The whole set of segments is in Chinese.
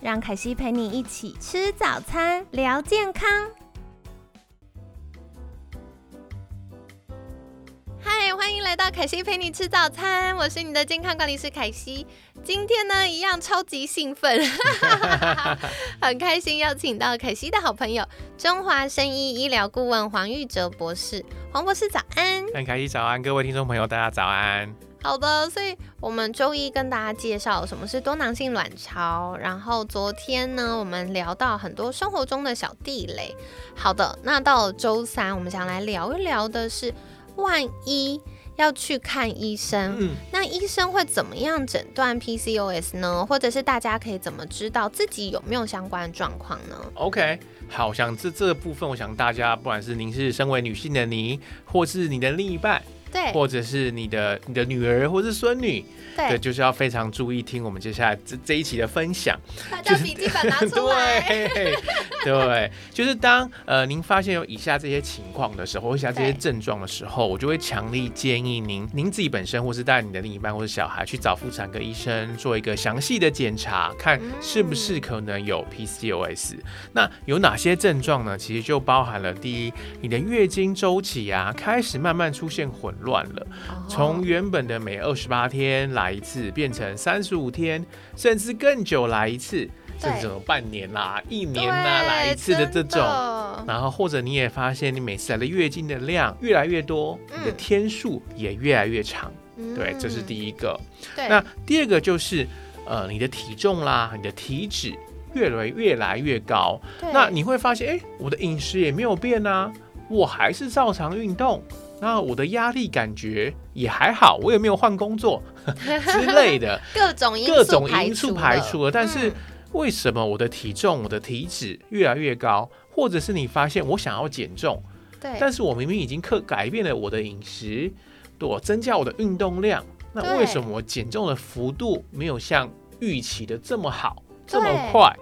让凯西陪你一起吃早餐，聊健康。嗨，欢迎来到凯西陪你吃早餐，我是你的健康管理师凯西。今天呢，一样超级兴奋，很开心邀请到凯西的好朋友中华生医医疗顾问黄玉哲博士。黄博士早安，很凯西早安，各位听众朋友大家早安。好的，所以我们周一跟大家介绍什么是多囊性卵巢，然后昨天呢，我们聊到很多生活中的小地雷。好的，那到了周三，我们想来聊一聊的是，万一要去看医生，嗯，那医生会怎么样诊断 PCOS 呢？或者是大家可以怎么知道自己有没有相关的状况呢？OK，好，想这这个部分，我想大家不管是您是身为女性的你，或是你的另一半。对，或者是你的你的女儿或是孙女，对，就是要非常注意听我们接下来这这一期的分享。大家笔记本拿出来。对，就是当呃您发现有以下这些情况的时候，或以下这些症状的时候，我就会强力建议您，您自己本身或是带你的另一半或是小孩去找妇产科医生做一个详细的检查，看是不是可能有 PCOS。那有哪些症状呢？其实就包含了第一，你的月经周期啊开始慢慢出现混。乱了，从原本的每二十八天来一次，变成三十五天，甚至更久来一次，甚至半年啦、一年啦来一次的这种。然后或者你也发现，你每次来的月经的量越来越多，你的天数也越来越长。对，这是第一个。那第二个就是，呃，你的体重啦，你的体脂越来越来越高。那你会发现，哎，我的饮食也没有变啊，我还是照常运动。那我的压力感觉也还好，我也没有换工作 之类的，各种各种因素排除了。但是为什么我的体重、我的体脂越来越高？或者是你发现我想要减重，对，但是我明明已经克改变了我的饮食，我增加我的运动量，那为什么我减重的幅度没有像预期的这么好，这么快？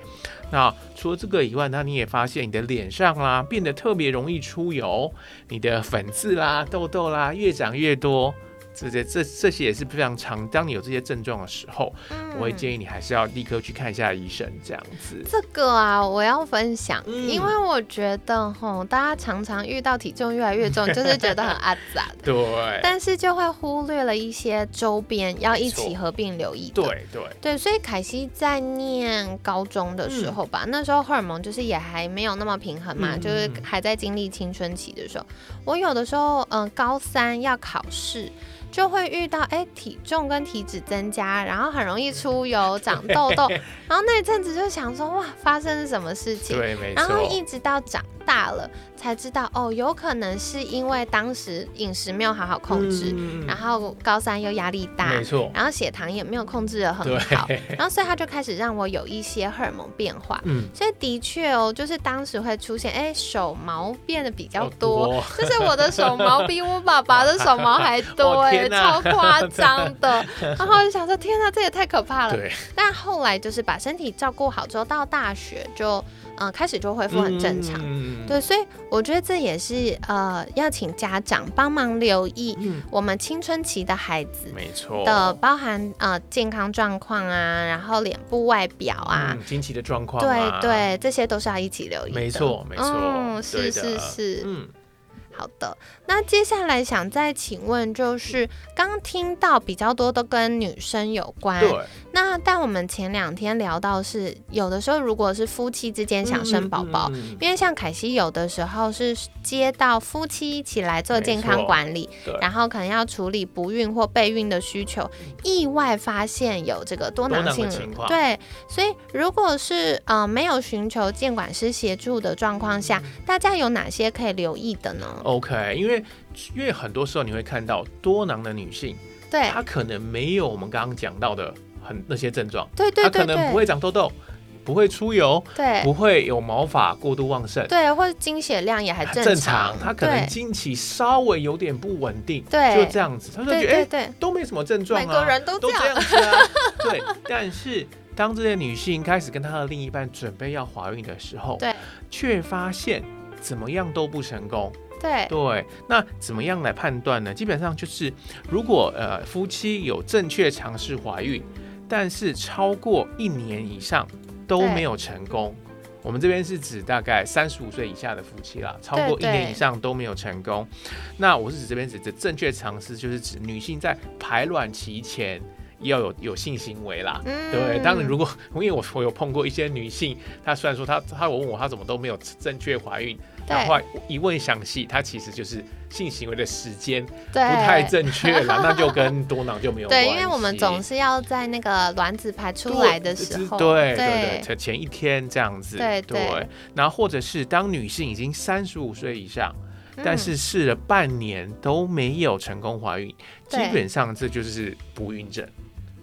那除了这个以外，那你也发现你的脸上啦变得特别容易出油，你的粉刺啦、痘痘啦越长越多。这些这这些也是非常常。当你有这些症状的时候，我会建议你还是要立刻去看一下医生，这样子。这个啊，我要分享，因为我觉得吼，大家常常遇到体重越来越重，就是觉得很阿杂 的，对。但是就会忽略了一些周边要一起合并留意。对对对，所以凯西在念高中的时候吧，那时候荷尔蒙就是也还没有那么平衡嘛，就是还在经历青春期的时候，我有的时候嗯，高三要考试。就会遇到哎，体重跟体脂增加，然后很容易出油、长痘痘，然后那一阵子就想说哇，发生什么事情？对，没错。然后一直到长大了才知道哦，有可能是因为当时饮食没有好好控制，然后高三又压力大，没错。然后血糖也没有控制的很好，然后所以他就开始让我有一些荷尔蒙变化。嗯，所以的确哦，就是当时会出现哎，手毛变得比较多，就是我的手毛比我爸爸的手毛还多 哎。超夸张的，然后就想说，天哪，这也太可怕了。对。但后来就是把身体照顾好之后，到大学就嗯开始就恢复很正常。对，所以我觉得这也是呃要请家长帮忙留意我们青春期的孩子，没错的，包含呃健康状况啊，然后脸部外表啊，经期的状况，对对，这些都是要一起留意。没错没错，嗯，是是是，嗯。好的，那接下来想再请问，就是刚听到比较多都跟女生有关。对。那但我们前两天聊到是，有的时候如果是夫妻之间想生宝宝，因为像凯西有的时候是接到夫妻一起来做健康管理，然后可能要处理不孕或备孕的需求，意外发现有这个多囊性情况。对。所以如果是呃没有寻求监管师协助的状况下，大家有哪些可以留意的呢？OK，因为因为很多时候你会看到多囊的女性，对，她可能没有我们刚刚讲到的很那些症状，对对对，她可能不会长痘痘，不会出油，对不会有毛发过度旺盛，对，或者经血量也还正正常，他可能经期稍微有点不稳定，对就这样子，他就觉得哎、都没什么症状啊，每个人都都这样子啊，对，但是。当这些女性开始跟她的另一半准备要怀孕的时候，对，却发现怎么样都不成功。对对，那怎么样来判断呢？基本上就是，如果呃夫妻有正确尝试怀孕，但是超过一年以上都没有成功，我们这边是指大概三十五岁以下的夫妻啦，超过一年以上都没有成功。那我是指这边指的正确尝试，就是指女性在排卵期前。要有有性行为啦，嗯对。当然，如果因为我我有碰过一些女性，她虽然说她她我问我她怎么都没有正确怀孕，然后后来一问详细，它其实就是性行为的时间不太正确了，那就跟多囊就没有关系对，系。因为我们总是要在那个卵子排出来的时候，对对对对，前一天这样子，对对。然后或者是当女性已经三十五岁以上，嗯。但是试了半年都没有成功怀孕，基本上这就是不孕症。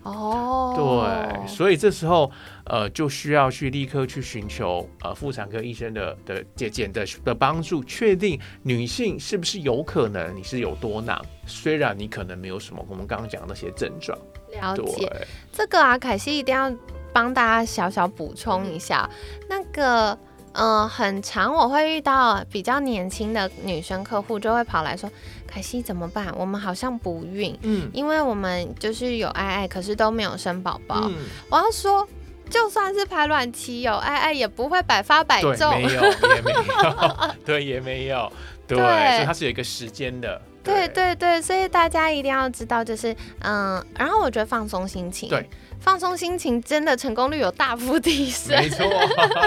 哦，对，所以这时候呃就需要去立刻去寻求呃妇产科医生的的检检的的帮助，确定女性是不是有可能你是有多囊，虽然你可能没有什么我们刚刚讲的那些症状。了解对，这个啊，凯西一定要帮大家小小补充一下，那个。嗯、很长我会遇到比较年轻的女生客户，就会跑来说：“凯西怎么办？我们好像不孕，嗯因为我们就是有爱爱，可是都没有生宝宝。嗯，我要说，就算是排卵期有爱爱，也不会百发百对，中。没有也没有，对也没有，对，对所以它是有一个时间的。对对对，所以大家一定要知道，就是嗯，然后我觉得放松心情，对，放松心情真的成功率有大幅提升。没错，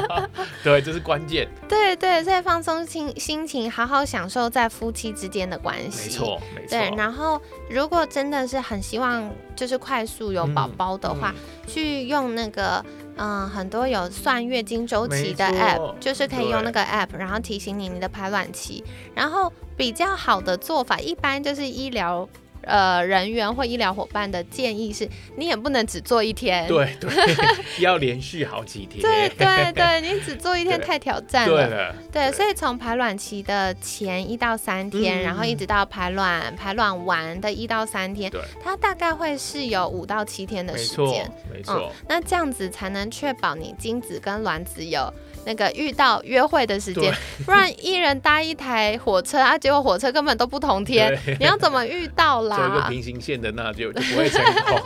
对，这是关键，对对，所以放松心心情，好好享受在夫妻之间的关系。没。错，没错，对，然后如果真的是很希望就是快速有宝宝的话，嗯去用那个嗯很多有算月经周期的 app，就是可以用那个 app，然后提醒你你的排卵期。然后比较好的做法，一般就是医疗。呃，人员或医疗伙伴的建议是，你也不能只做一天。对对，要连续好几天，对对对，你只做一天太挑战了。对了，对，所以从排卵期的前一到三天，嗯。然后一直到排卵排卵完的一到三天对，它大概会是有五到七天的时间。，没错，那这样子才能确保你精子跟卵子有那个遇到约会的时间，不然一人搭一台火车啊，结果火车根本都不同天，你要怎么遇到做一个？平行线的那就就不会成功，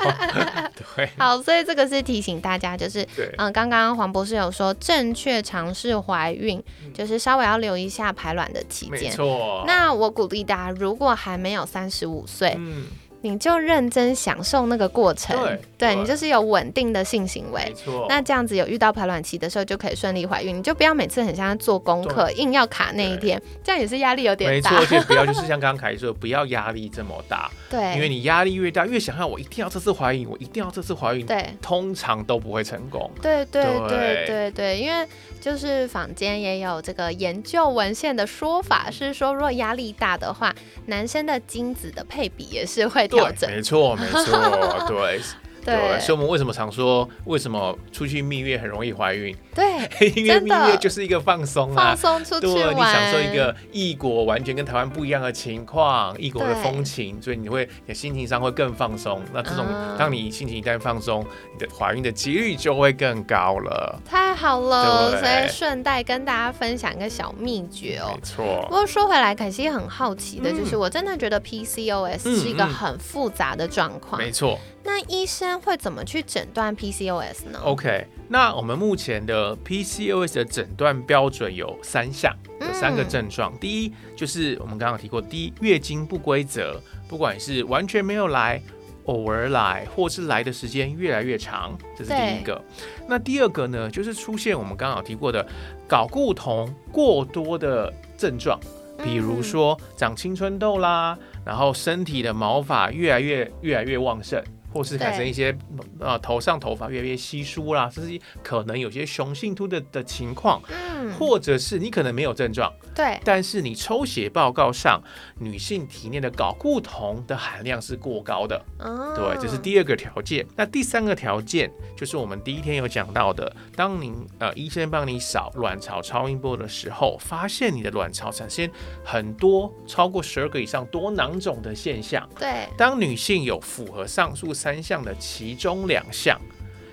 对 好，所以这个是提醒大家，就是对，嗯，刚刚黄博士有说，正确尝试怀孕，就是稍微要留一下排卵的期没间。错，那我鼓励大家，如果还没有三十五岁，嗯，你就认真享受那个过程。对对你就是有稳定的性行为没。错，那这样子有遇到排卵期的时候，就可以顺利怀孕。你就不要每次很像在做功课，硬要卡那一天，这样也是压力有点大没错，。而且不要 就是像刚刚凯说的，不要压力这么大，对，因为你压力越大，越想要我一定要这次怀孕，我一定要这次怀孕，对通常都不会成功。对对对对对对，因为就是坊间也有这个研究文献的说法是说，如果压力大的话，男生的精子的配比也是会调整。没错，没错，对对所以我们为什么常说，为什么出去蜜月很容易怀孕？对，因为蜜月就是一个放松啊放啊。松出去对，玩，你享受一个异国完全跟台湾不一样的情况，异国的对风情，所以你会你心情上会更放松。那这种，啊当你心情一旦放松，你的怀孕的几率就会更高了。太好了，所以顺带跟大家分享一个小秘诀哦没。错不，过说回来，凯西很好奇的，嗯就是我真的觉得 PCOS 嗯是一个嗯很复杂的状况。没错。那医生会怎么去诊断 PCOS 呢？OK，那我们目前的 PCOS 的诊断标准有三项，有三个嗯症状。第一就是我们刚刚提过，第一月经不规则，不管是完全没有来。偶尔来，或是来的时间越来越长，这是第一个。那第二个呢，就是出现我们刚刚有提过的睾固酮过多的症状，比如说长青春痘啦，然后身体的毛发越来越越来越旺盛，或是产生一些呃头上头发越来越稀疏啦，甚至可能有些雄性秃的的情况，嗯，或者是你可能没有症状，对，但是你抽血报告上女性体内的睾固酮的含量是过高的，哦。对，这是第二个条件。那第三个条件就是我们第一天有讲到的，当您呃医生帮你扫卵巢超音波的时候，发现你的卵巢产生很多超过十二个以上多囊肿的现象。对，当女性有符合上述三项的其中两项，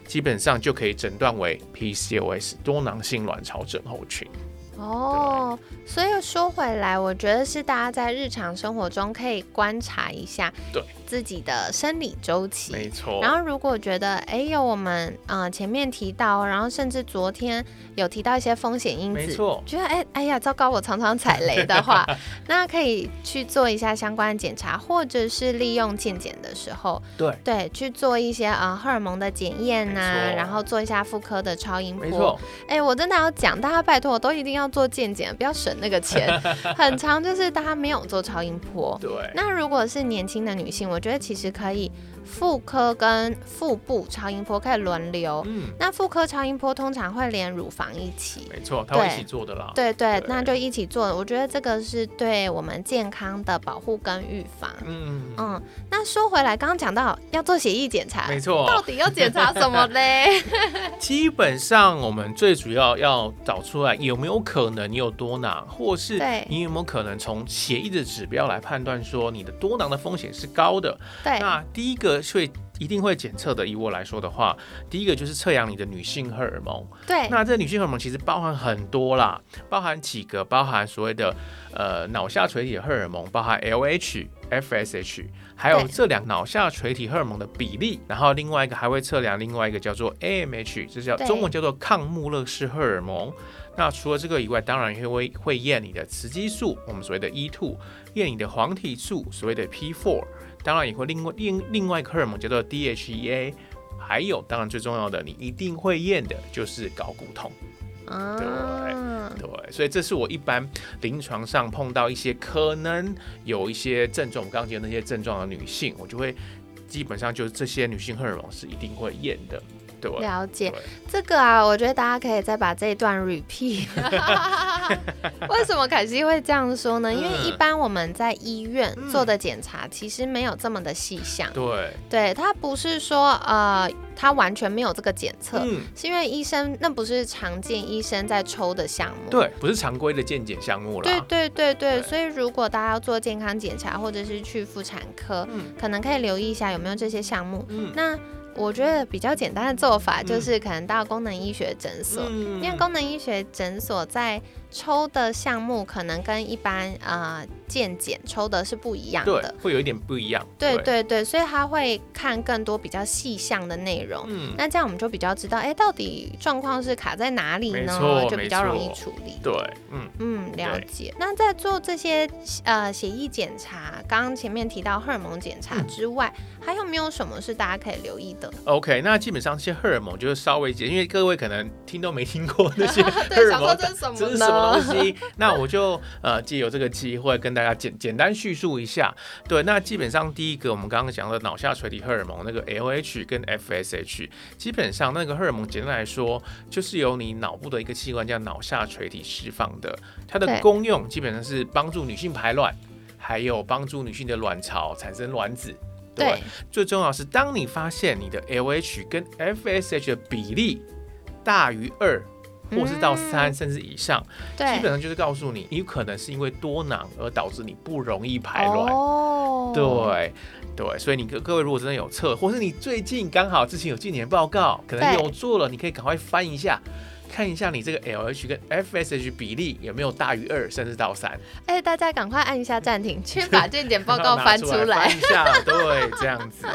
基本上就可以诊断为 PCOS 多囊性卵巢症候群。哦，所以说回来，我觉得是大家在日常生活中可以观察一下对自己的生理周期。没错。然后，如果觉得哎呦我们呃前面提到，然后甚至昨天有提到一些风险因子，没错，觉得哎哎呀糟糕，我常常踩雷的话，那可以去做一下相关的检查，或者是利用健检的时候，对，对去做一些呃荷尔蒙的检验呐然后做一下妇科的超音波。没错，哎、我真的要讲，大家拜托，都一定要做健检，不要省那个钱。很长就是大家没有做超音波。对，那如果是年轻的女性，我觉得其实可以妇科跟腹部超音波可以轮流。嗯，那妇科超音波通常会连乳房一起，没错，他会一起做的啦。对对，对那就一起做。我觉得这个是对我们健康的保护跟预防。嗯，嗯，那说回来，刚刚讲到要做血液检查，没错。到底要检查什么嘞？基本上，我们最主要要找出来有没有可能你有多囊，或是对你有没有可能从血液的指标来判断说你的多囊的风险是高的。对那第一个会一定会检测的，以我来说的话，第一个就是测量你的女性荷尔蒙。对那这女性荷尔蒙其实包含很多啦，包含几个，包含所谓的呃脑下垂体的荷尔蒙，包含 LH、FSH，还有对这两脑下垂体荷尔蒙的比例，然后另外一个还会测量另外一个叫做 AMH，这叫中文叫做抗穆勒氏荷尔蒙。那除了这个以外，当然也会会验你的雌激素，我们所谓的 E2，验你的黄体素，所谓的 P4，当然也会另外另另外一个荷尔蒙叫做 DHEA，还有当然最重要的，你一定会验的就是睾固酮。啊，对，所以这是我一般临床上碰到一些可能有一些症状，我们刚刚讲的那些症状的女性，我就会基本上就是这些女性荷尔蒙是一定会验的。对，了解对这个啊，我觉得大家可以再把这一段 repeat。为什么凯西会这样说呢？因为一般我们在医院嗯做的检查其实没有这么的细项，对，对，它不是说呃，它完全没有这个检测。嗯，是因为医生那不是常见医生在抽的项目，对，不是常规的健检项目了。对对对对，对。所以如果大家要做健康检查，或者是去妇产科，嗯。可能可以留意一下有没有这些项目。嗯。那我觉得比较简单的做法就是可能到功能医学诊所，嗯。因为功能医学诊所在抽的项目可能跟一般呃健检抽的是不一样对的。会有一点不一样。对对对，所以他会看更多比较细项的内容。嗯，那这样我们就比较知道，哎，到底状况是卡在哪里呢？就比较容易处理。对，嗯，嗯，了解。那在做这些呃血液检查，刚刚前面提到荷尔蒙检查嗯之外，还有没有什么是大家可以留意的？OK，那基本上这些荷尔蒙就是稍微解，因为各位可能听都没听过那些荷 对，尔蒙想说这是什么呢？东西？那我就呃借由这个机会跟大家简简单叙述一下。对，那基本上第一个我们刚刚讲的脑下垂体荷尔蒙那个 LH 跟 FSH，基本上那个荷尔蒙简单来说就是由你脑部的一个器官叫脑下垂体释放的，它的功用基本上是帮助女性排卵，还有帮助女性的卵巢产生卵子。对，最重要是，当你发现你的 LH 跟 FSH 的比例大于二，或是到三、嗯甚至以上，基本上就是告诉你，你有可能是因为多囊而导致你不容易排卵。哦，对对，所以你各各位如果真的有测，或是你最近刚好之前有健检报告，可能有做了，你可以赶快翻一下。看一下你这个 LH 跟 FSH 比例有没有大于二，甚至到三，哎，大家赶快按一下暂停，去把健检报告 翻出来翻。一下，对，这样子。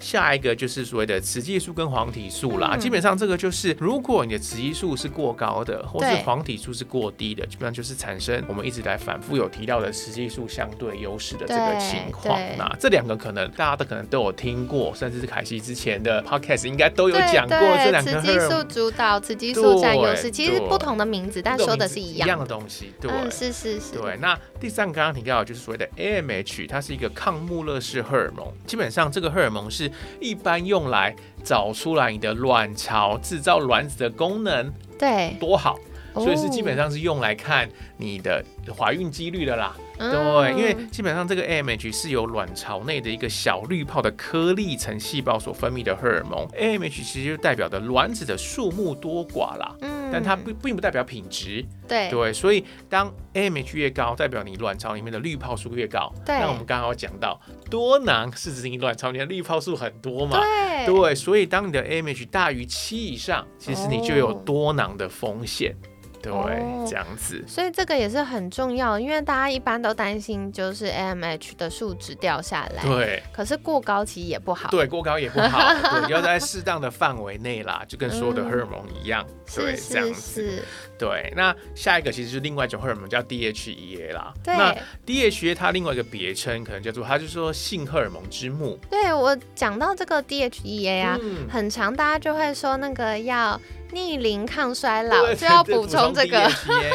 下一个就是所谓的雌激素跟黄体素啦，嗯基本上这个就是，如果你的雌激素是过高的，或是黄体素是过低的，基本上就是产生我们一直来反复有提到的雌激素相对优势的这个情况。那这两个可能大家都可能都有听过，甚至是凯西之前的 podcast 应该都有讲过对这两个雌激素主导，雌激素占优势，其实不同的名字，但说的是一一样的东西，对。嗯，是是是，对，那第三个刚刚提到的就是所谓的 AMH，它是一个抗穆勒氏荷尔蒙。基本上这个荷尔蒙是是一般用来找出来你的卵巢制造卵子的功能对，多好，所以是基本哦上是用来看你的怀孕几率的啦。嗯对，因为基本上这个 AMH 是由卵巢内的一个小滤泡的颗粒层细胞所分泌的荷尔蒙，AMH 其实就代表的卵子的数目多寡啦。嗯但它并并不代表品质，对对，所以当 AMH 越高，代表你卵巢里面的滤泡数越高。对那我们刚刚有讲到，多囊是指你卵巢里面的滤泡数很多嘛？对对，所以当你的 AMH 大于七以上，其实你就有哦多囊的风险。对，哦这样子。所以这个也是很重要，因为大家一般都担心就是 AMH 的数值掉下来，对可是过高其实也不好。对，过高也不好，对，要在适当的范围内啦，就跟所有的荷尔蒙一样。对，是这样子。对，那下一个其实是另外一种荷尔蒙叫 DHEA 啦。对那 DHEA 它另外一个别称可能叫做，它就是说性荷尔蒙之母。对我讲到这个 DHEA 啊，嗯很长大家就会说那个要逆龄抗衰老，就要补充这个。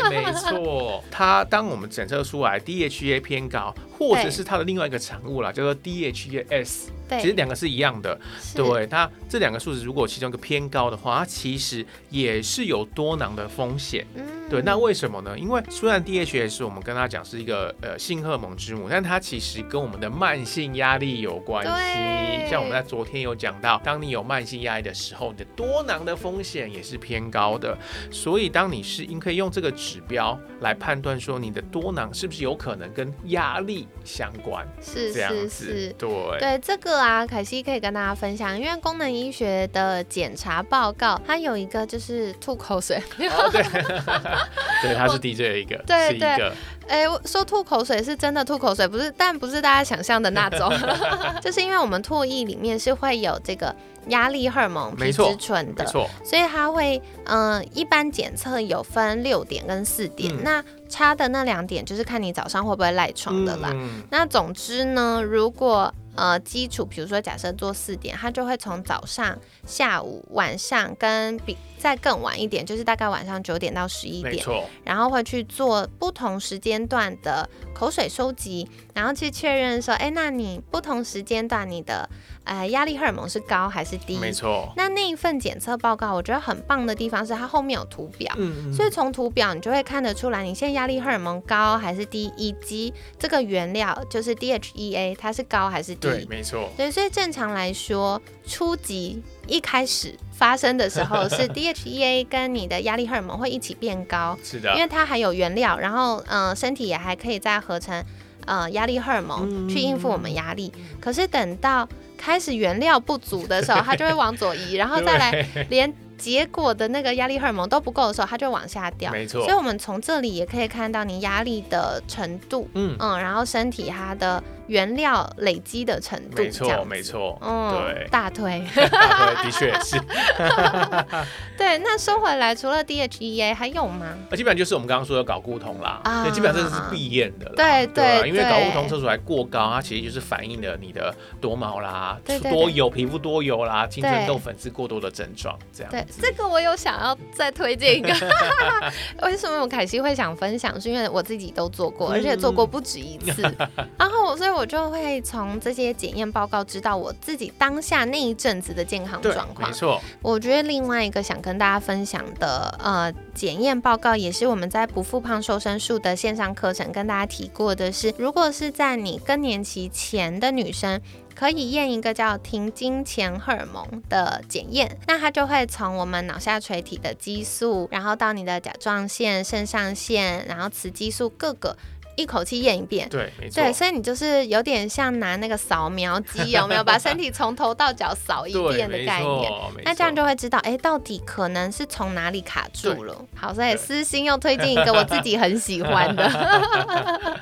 没错。它当我们检测出来 DHEA 偏高，或者是它的另外一个产物啦，叫做 DHEAS，对，其实两个是一样的。对它这两个数值，如果其中一个偏高的话，它其实也是有多囊的风险。嗯对，那为什么呢？因为虽然 DHA 是我们跟他讲是一个呃性荷尔蒙之母，但它其实跟我们的慢性压力有关对系。像我们在昨天有讲到，当你有慢性压力的时候，你的多囊的风险也是偏高的。所以当你是，你可以用这个指标来判断说你的多囊是不是有可能跟压力相关，是这样是子。是。对。对这个啊，凯西可以跟大家分享，因为功能医学的检查报告，它有一个就是吐口水，哦，对，对，它是 DJ 的一个，对对哎，我说吐口水是真的吐口水，不是，但不是大家想象的那种，就是因为我们唾液里面是会有这个压力荷尔蒙皮质醇的，所以它会，嗯、一般检测有分六点跟四点，嗯。那差的那两点就是看你早上会不会赖床的啦。嗯。那总之呢，如果呃基础，比如说假设做四点，他就会从早上、下午、晚上跟比再更晚一点，就是大概晚上九点到十一点，没错，然后会去做不同时间段的口水收集，然后去确认说，哎，那你不同时间段你的呃压力荷尔蒙是高还是低？没错，那那一份检测报告，我觉得很棒的地方是它后面有图表，嗯所以从图表你就会看得出来你现在压力荷尔蒙高还是低，以及这个原料就是 DHEA 它是高还是低。对，没错，对，所以正常来说，初级一开始发生的时候是 DHEA 跟你的压力荷尔蒙会一起变高，是的。因，为它还有原料，然后嗯、呃身体也还可以再合成呃压力荷尔蒙嗯。去应付我们压力。可是等到开始原料不足的时候，它就会往左移，然后 再来对。连结果的那个压力荷尔蒙都不够的时候，它就往下掉。没错。所以，，我们从这里也可以看到你压力的程度，嗯，嗯，然后身体它的原料累积的程度，没错，没错，嗯，对，大推。对，的确是，对，那说回来，除了 DHEA 还有吗？那基本上就是我们刚刚说的睾固酮啦，啊。对，基本上这是必验的啦，对对啊因为睾固酮测出来过高，它其实就是反映了你的多毛啦多油、皮肤多油啦、青春痘、粉刺过多的症状，这样。对，子。这个我有想要再推荐一个。为什么我凯西会想分享？是因为我自己都做过，而且做过不止一次。然后我，所以我就会从这些检验报告知道我自己当下那一阵子的健康状，况没。错，我觉得另外一个想跟大家分享的呃检验报告，也是我们在不复胖瘦身术的线上课程跟大家提过的是，如果是在你更年期前的女生。可以验一个叫停经前荷尔蒙的检验，那它就会从我们脑下垂体的激素，然后到你的甲状腺、肾上腺，然后雌激素各个一口气验一遍。对，没错，对，所以你就是有点像拿那个扫描机，有没有把身体从头到脚扫一，遍的概念？那这样就会知道，哎，到底可能是从哪里卡住了。好，所以私心又推荐一个我自己很喜欢的。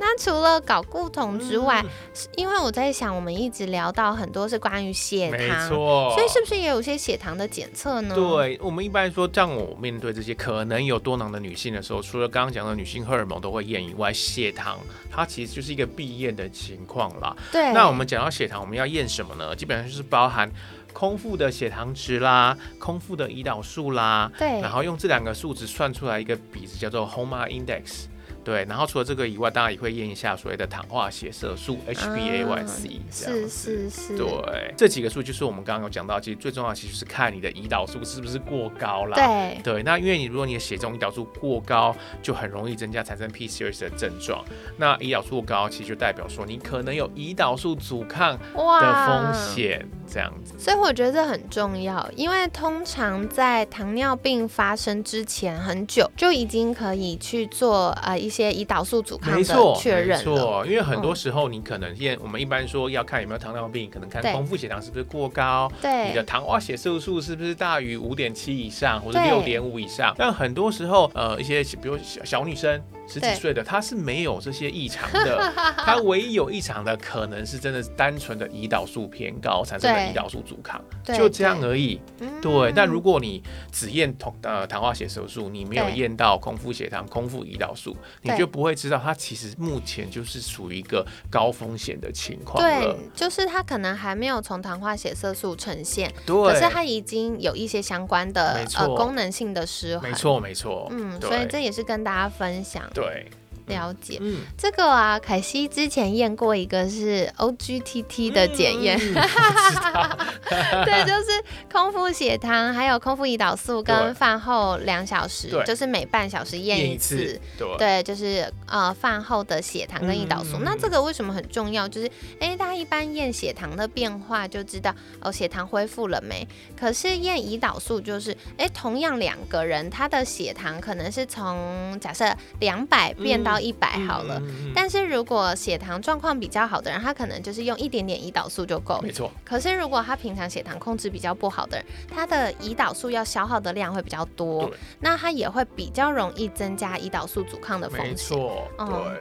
那除了搞固酮之外，是因为我在想，我们一直聊到很多是关于血没糖，错，所以是不是也有些血糖的检测呢？，对我们一般说，像我面对这些可能有多囊的女性的时候，除了刚刚讲的女性荷尔蒙都会验以外，血糖它其实就是一个必验的情况啦。对。那我们讲到血糖，我们要验什么呢？基本上就是包含空腹的血糖值啦，空腹的胰岛素啦，对然后用这两个数值算出来一个比值，叫做 HOMA Index。对，然后除了这个以外，当然也会验一下所谓的糖化血色素 HbA1c，是是是，对，这几个数就是我们刚刚有讲到，其实最重要其实是看你的胰岛素是不是过高啦。对对，那因为你如果你的血中胰岛素过高，就很容易增加产生 PCOS 的症状。那胰岛素过高，其实就代表说你可能有胰岛素阻抗的风险，这样子。所以我觉得这很重要，因为通常在糖尿病发生之前很久就已经可以去做呃一些胰岛素阻抗的确认没错，因为很多时候你可能现我们一般说要看有没有糖尿病，可能看空腹血糖是不是过高，对，你的糖化血色素是不是大于五点七以上或者六点五以上。但很多时候呃一些比如小小女生。十几岁的他是没有这些异常的，他唯一有异常的可能是真的单纯的胰岛素偏高产生的胰岛素阻抗，就这样而已。对，但如果你只验同呃糖化血色素，你没有验到空腹血糖、空腹胰岛素，你就不会知道他其实目前就是处于一个高风险的情况对，就是他可能还没有从糖化血色素呈现，对，可是他已经有一些相关的呃功能性的失衡。没错，没错。嗯，所以这也是跟大家分享。对。了解，嗯，这个啊，凯西之前验过一个是 OGTT 的检验，对，就是空腹血糖，还有空腹胰岛素，跟饭后两小时，就是每半小时验一次，对，就是呃饭后的血糖跟胰岛素。那这个为什么很重要？就是哎，大家一般验血糖的变化就知道哦，血糖恢复了没？可是验胰岛素就是哎，同样两个人他的血糖可能是从假设两百变到一百好了，但是如果血糖状况比较好的人，他可能就是用一点点胰岛素就够。没错。可是如果他平常血糖控制比较不好的人，他的胰岛素要消耗的量会比较多，那他也会比较容易增加胰岛素阻抗的风险。没错。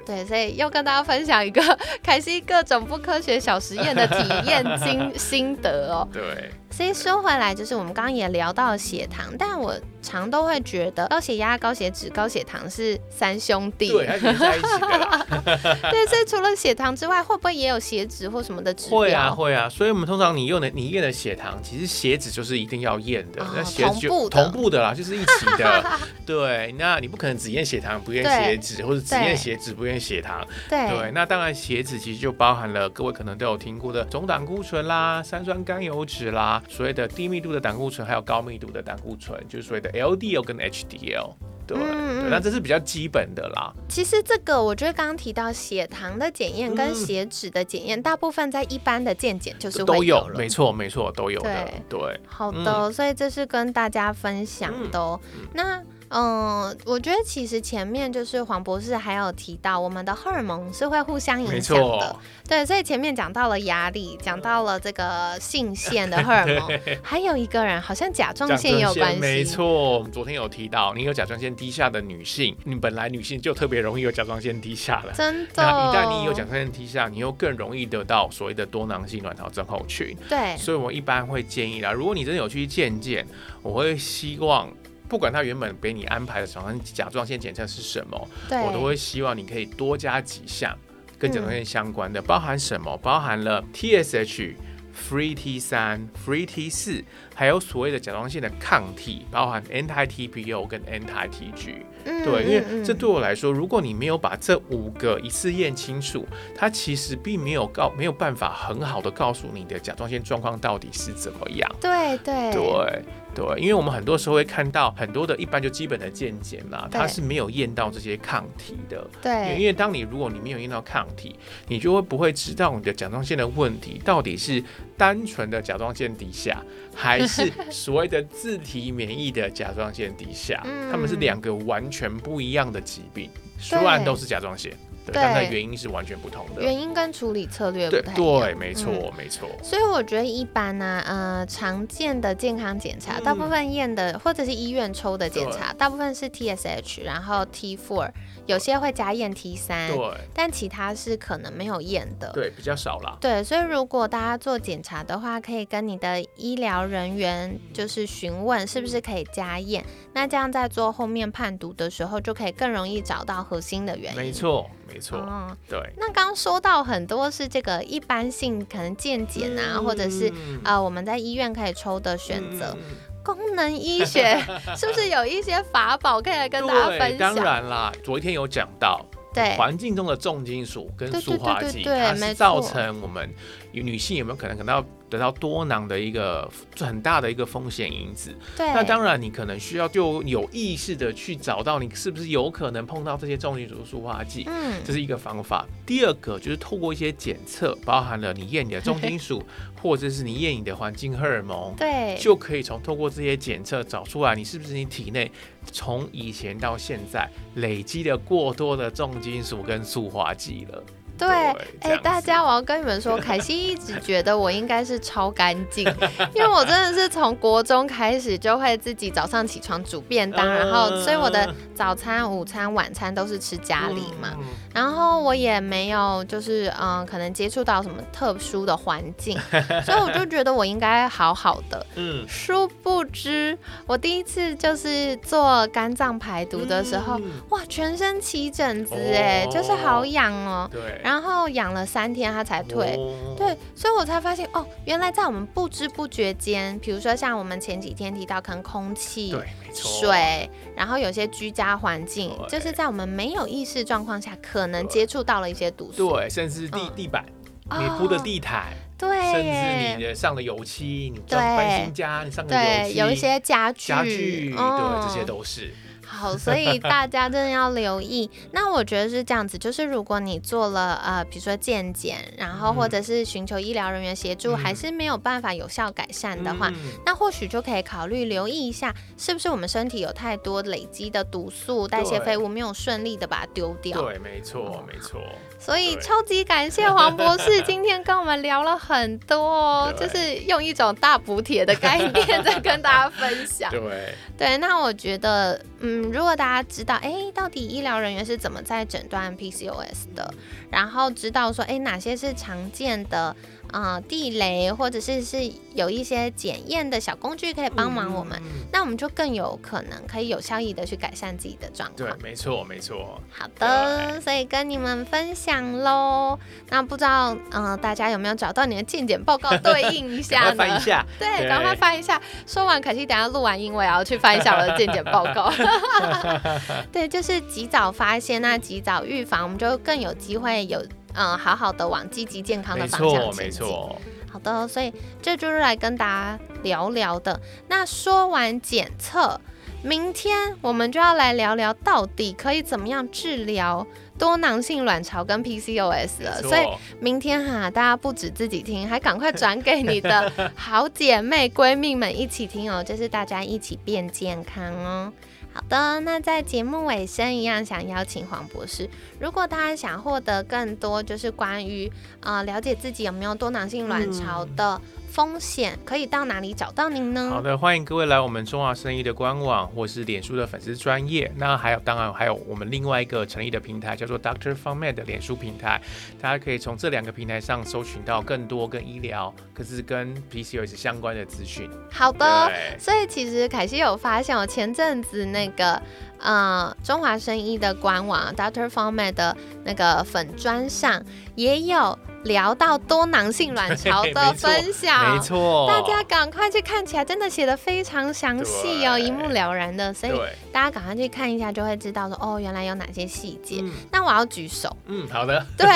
对对，所以又跟大家分享一个凯西各种不科学小实验的体验经心得哦。对。所以说回来，就是我们刚刚也聊到血糖，但我常都会觉得高血压、高血脂、高血糖是三兄弟，对，在一起的。对，所以除了血糖之外，会不会也有血脂或什么的指标？会啊，会啊。所以我们通常你用的你验的血糖，其实血脂就是一定要验的，那血脂就同步的啦，就是一起的。对，那你不可能只验血糖不验血脂，或者只验血脂不验血糖。对，那当然血脂其实就包含了各位可能都有听过的总胆固醇啦、三酸甘油脂啦。所谓的低密度的胆固醇，还有高密度的胆固醇，就是所谓的 LDL 跟 HDL，对，那这是比较基本的啦。其实这个我觉得刚刚提到血糖的检验跟血脂的检验，大部分在一般的健检就是都有了，没错没错都有的，对。好的，所以这是跟大家分享的。那。嗯，我觉得其实前面就是黄博士还有提到，我们的荷尔蒙是会互相影响的。对，所以前面讲到了压力，讲到了这个性腺的荷尔蒙，还有一个人好像甲状腺也有关系。没错，昨天有提到，你有甲状腺低下的女性，你本来女性就特别容易有甲状腺低下了。真的。那一旦你有甲状腺低下，你又更容易得到所谓的多囊性卵巢症候群。对。所以我一般会建议啦，如果你真的有去健检，我会希望。不管他原本给你安排的什么甲状腺检测是什么，我都会希望你可以多加几项跟甲状腺相关的，包含什么？包含了 TSH、Free T 三、Free T 四，还有所谓的甲状腺的抗体，包含 Anti TPO 跟 Anti TG。对，因为这对我来说，如果你没有把这五个一次验清楚，它其实并没有告没有办法很好的告诉你的甲状腺状况到底是怎么样。对对对。对，因为我们很多时候会看到很多的一般就基本的健检啦，它是没有验到这些抗体的。对，因为当你如果你没有验到抗体，你就会不会知道你的甲状腺的问题到底是单纯的甲状腺底下，还是所谓的自体免疫的甲状腺底下？他们是两个完全不一样的疾病，虽然都是甲状腺。但它原因是完全不同的，原因跟处理策略不太对，没错，没错。所以我觉得一般呢，呃，常见的健康检查，大部分验的或者是医院抽的检查，大部分是 TSH，然后 T4，有些会加验 T3，对，但其他是可能没有验的，对，比较少啦。对，所以如果大家做检查的话，可以跟你的医疗人员就是询问是不是可以加验，那这样在做后面判读的时候，就可以更容易找到核心的原因。没错。没错，对。那刚刚说到很多是这个一般性，可能健检啊，或者是呃我们在医院可以抽的选择。功能医学 是不是有一些法宝可以来跟大家分享？当然啦，昨天有讲到对环境中的重金属跟塑化剂，它是造成我们女性有没有可能可能要得到多囊的一个很大的一个风险因子。对，那当然，你可能需要就有意识的去找到你是不是有可能碰到这些重金属塑化剂。嗯这是一个方法。第二个就是透过一些检测，包含了你验你的重金属，或者是你验你的环境荷尔蒙，对，就可以从透过这些检测找出来你是不是你体内从以前到现在累积了过多的重金属跟塑化剂了。对，这哎、大家，我要跟你们说，凯西一直觉得我应该是超干净，因为我真的是从国中开始就会自己早上起床煮便当，然后所以我的早餐、午餐、晚餐都是吃家里嘛，嗯。然后我也没有就是嗯，可能接触到什么特殊的环境，所以我就觉得我应该好好的。嗯，殊不知，我第一次就是做肝脏排毒的时候，嗯。哇，全身起疹子哎、哦就是好痒哦。对，然后养了三天，它才退。哦，对，所以我才发现哦，原来在我们不知不觉间，比如说像我们前几天提到，可能空气、对，水，然后有些居家环境，就是在我们没有意识状况下，可能接触到了一些毒素。对，甚至地嗯地板。哦你铺的地毯，对甚至你，的上的油漆，你搬新家，你上的油对，漆，有一些家具，家具，嗯对，这些都是。好，所以大家真的要留意。那我觉得是这样子，就是如果你做了呃，比如说健检，然后或者是寻求医疗人员协助，嗯还是没有办法有效改善的话，嗯那或许就可以考虑留意一下，是不是我们身体有太多累积的毒素、代谢废物没有顺利的把它丢掉。对，没错，没错。所以超级感谢黄博士今天跟我们聊了很多哦，就是用一种大补铁的概念在跟大家分享。对，对，那我觉得，嗯，如果大家知道，哎，到底医疗人员是怎么在诊断 PCOS 的，然后知道说，哎，哪些是常见的，呃，地雷，或者是是有一些检验的小工具可以帮忙我们，那我们就更有可能可以有效益的去改善自己的状对况。，没错，没错。好的，所以跟你们分享喽。那不知道，嗯、大家有没有找到你的健检报告 对应一下呢？翻一下。对，赶快翻一下。说完，可惜等下录完音，我也要去翻一下我的健检报告。对，就是及早发现，那及早预防，我们就更有机会有嗯好好的往积极健康的方向错，没前进。错。好的，所以这就是来跟大家聊聊的。那说完检测，明天我们就要来聊聊到底可以怎么样治疗多囊性卵巢跟 PCOS 了。所以明天哈，大家不止自己听，还赶快转给你的好姐妹、闺蜜们一起听哦，就是大家一起变健康哦。好的，那在节目尾声一样，想邀请黄博士，如果大家想获得更多，就是关于呃了解自己有没有多囊性卵巢的风险，可以到哪里找到您呢？好的，欢迎各位来我们中华生意的官网或是脸书的粉丝专业。那还有，当然还有我们另外一个成立的平台，叫做 Doctor f o r m a d 的脸书平台。大家可以从这两个平台上搜寻到更多跟医疗，可是跟 PCOS 相关的资讯。好的，所以其实凯西有发现，我前阵子那个呃中华生医的官网 Doctor Format 的那个粉砖上也有聊到多囊性卵巢的分享，没错，大家赶快去看起来，真的写的非常详细哦，一目了然的，所以，大家赶快去看一下，就会知道说哦，原来有哪些细节。嗯。那我要举手，嗯，好的，对，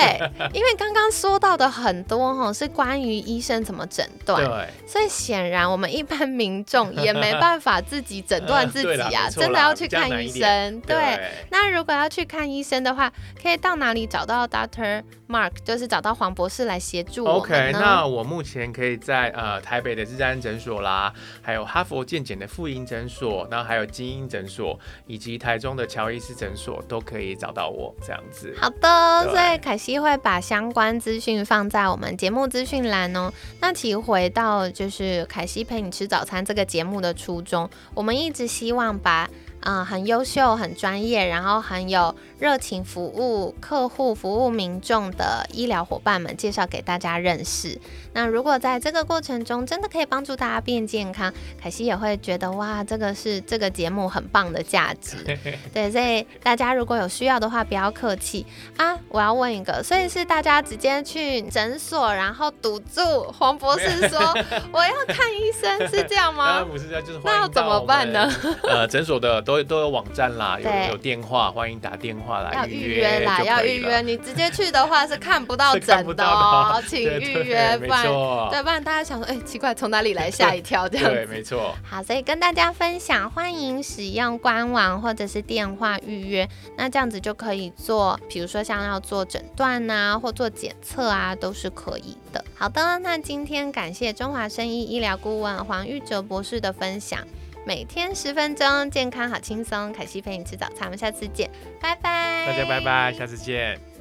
因为刚刚说到的很多哈是关于医生怎么诊断，对，所以显然我们一般民众也没办法自己诊断自己啊，真的要去看医生。对，那如果要去看医生的话，可以到哪里找到 Doctor Mark？就是找到黄博士来协助我 OK，那我目前可以在呃台北的日安诊所啦，还有哈佛健检的妇婴诊所，然后还有精英诊所，以及台中的乔伊斯诊所都可以找到我这样子。好的，所以凯西会把相关资讯放在我们节目资讯栏哦。那其实回到就是凯西陪你吃早餐这个节目的初衷，我们一直希望把嗯、呃很优秀、很专业，然后很有热情服务客户、服务民众的医疗伙伴们介绍给大家认识。那如果在这个过程中真的可以帮助大家变健康，凯西也会觉得哇，这个是这个节目很棒的价值。对，所以大家如果有需要的话，不要客气啊。我要问一个，所以是大家直接去诊所，然后堵住黄博士说 我要看医生，是这样吗？不是这样，就是那要怎么办呢？呃，诊所的都都有网站啦，有有电话，欢迎打电话来预约啦，要预约。你直接去的话是看不到 诊的哦，请预约，不然对，不然大家想说，哎，奇怪，从哪里来，吓一跳这样子。对，没错。好，所以跟大家分享，欢迎使用官网或者是电话预约，那这样子就可以做，比如说像要做诊断呐，或做检测啊，都是可以的。好的，那今天感谢中华生医医疗顾问黄玉哲博士的分享。每天十分钟，健康好轻松。凯西陪你吃早餐，我们下次见，拜拜。大家拜拜，下次见。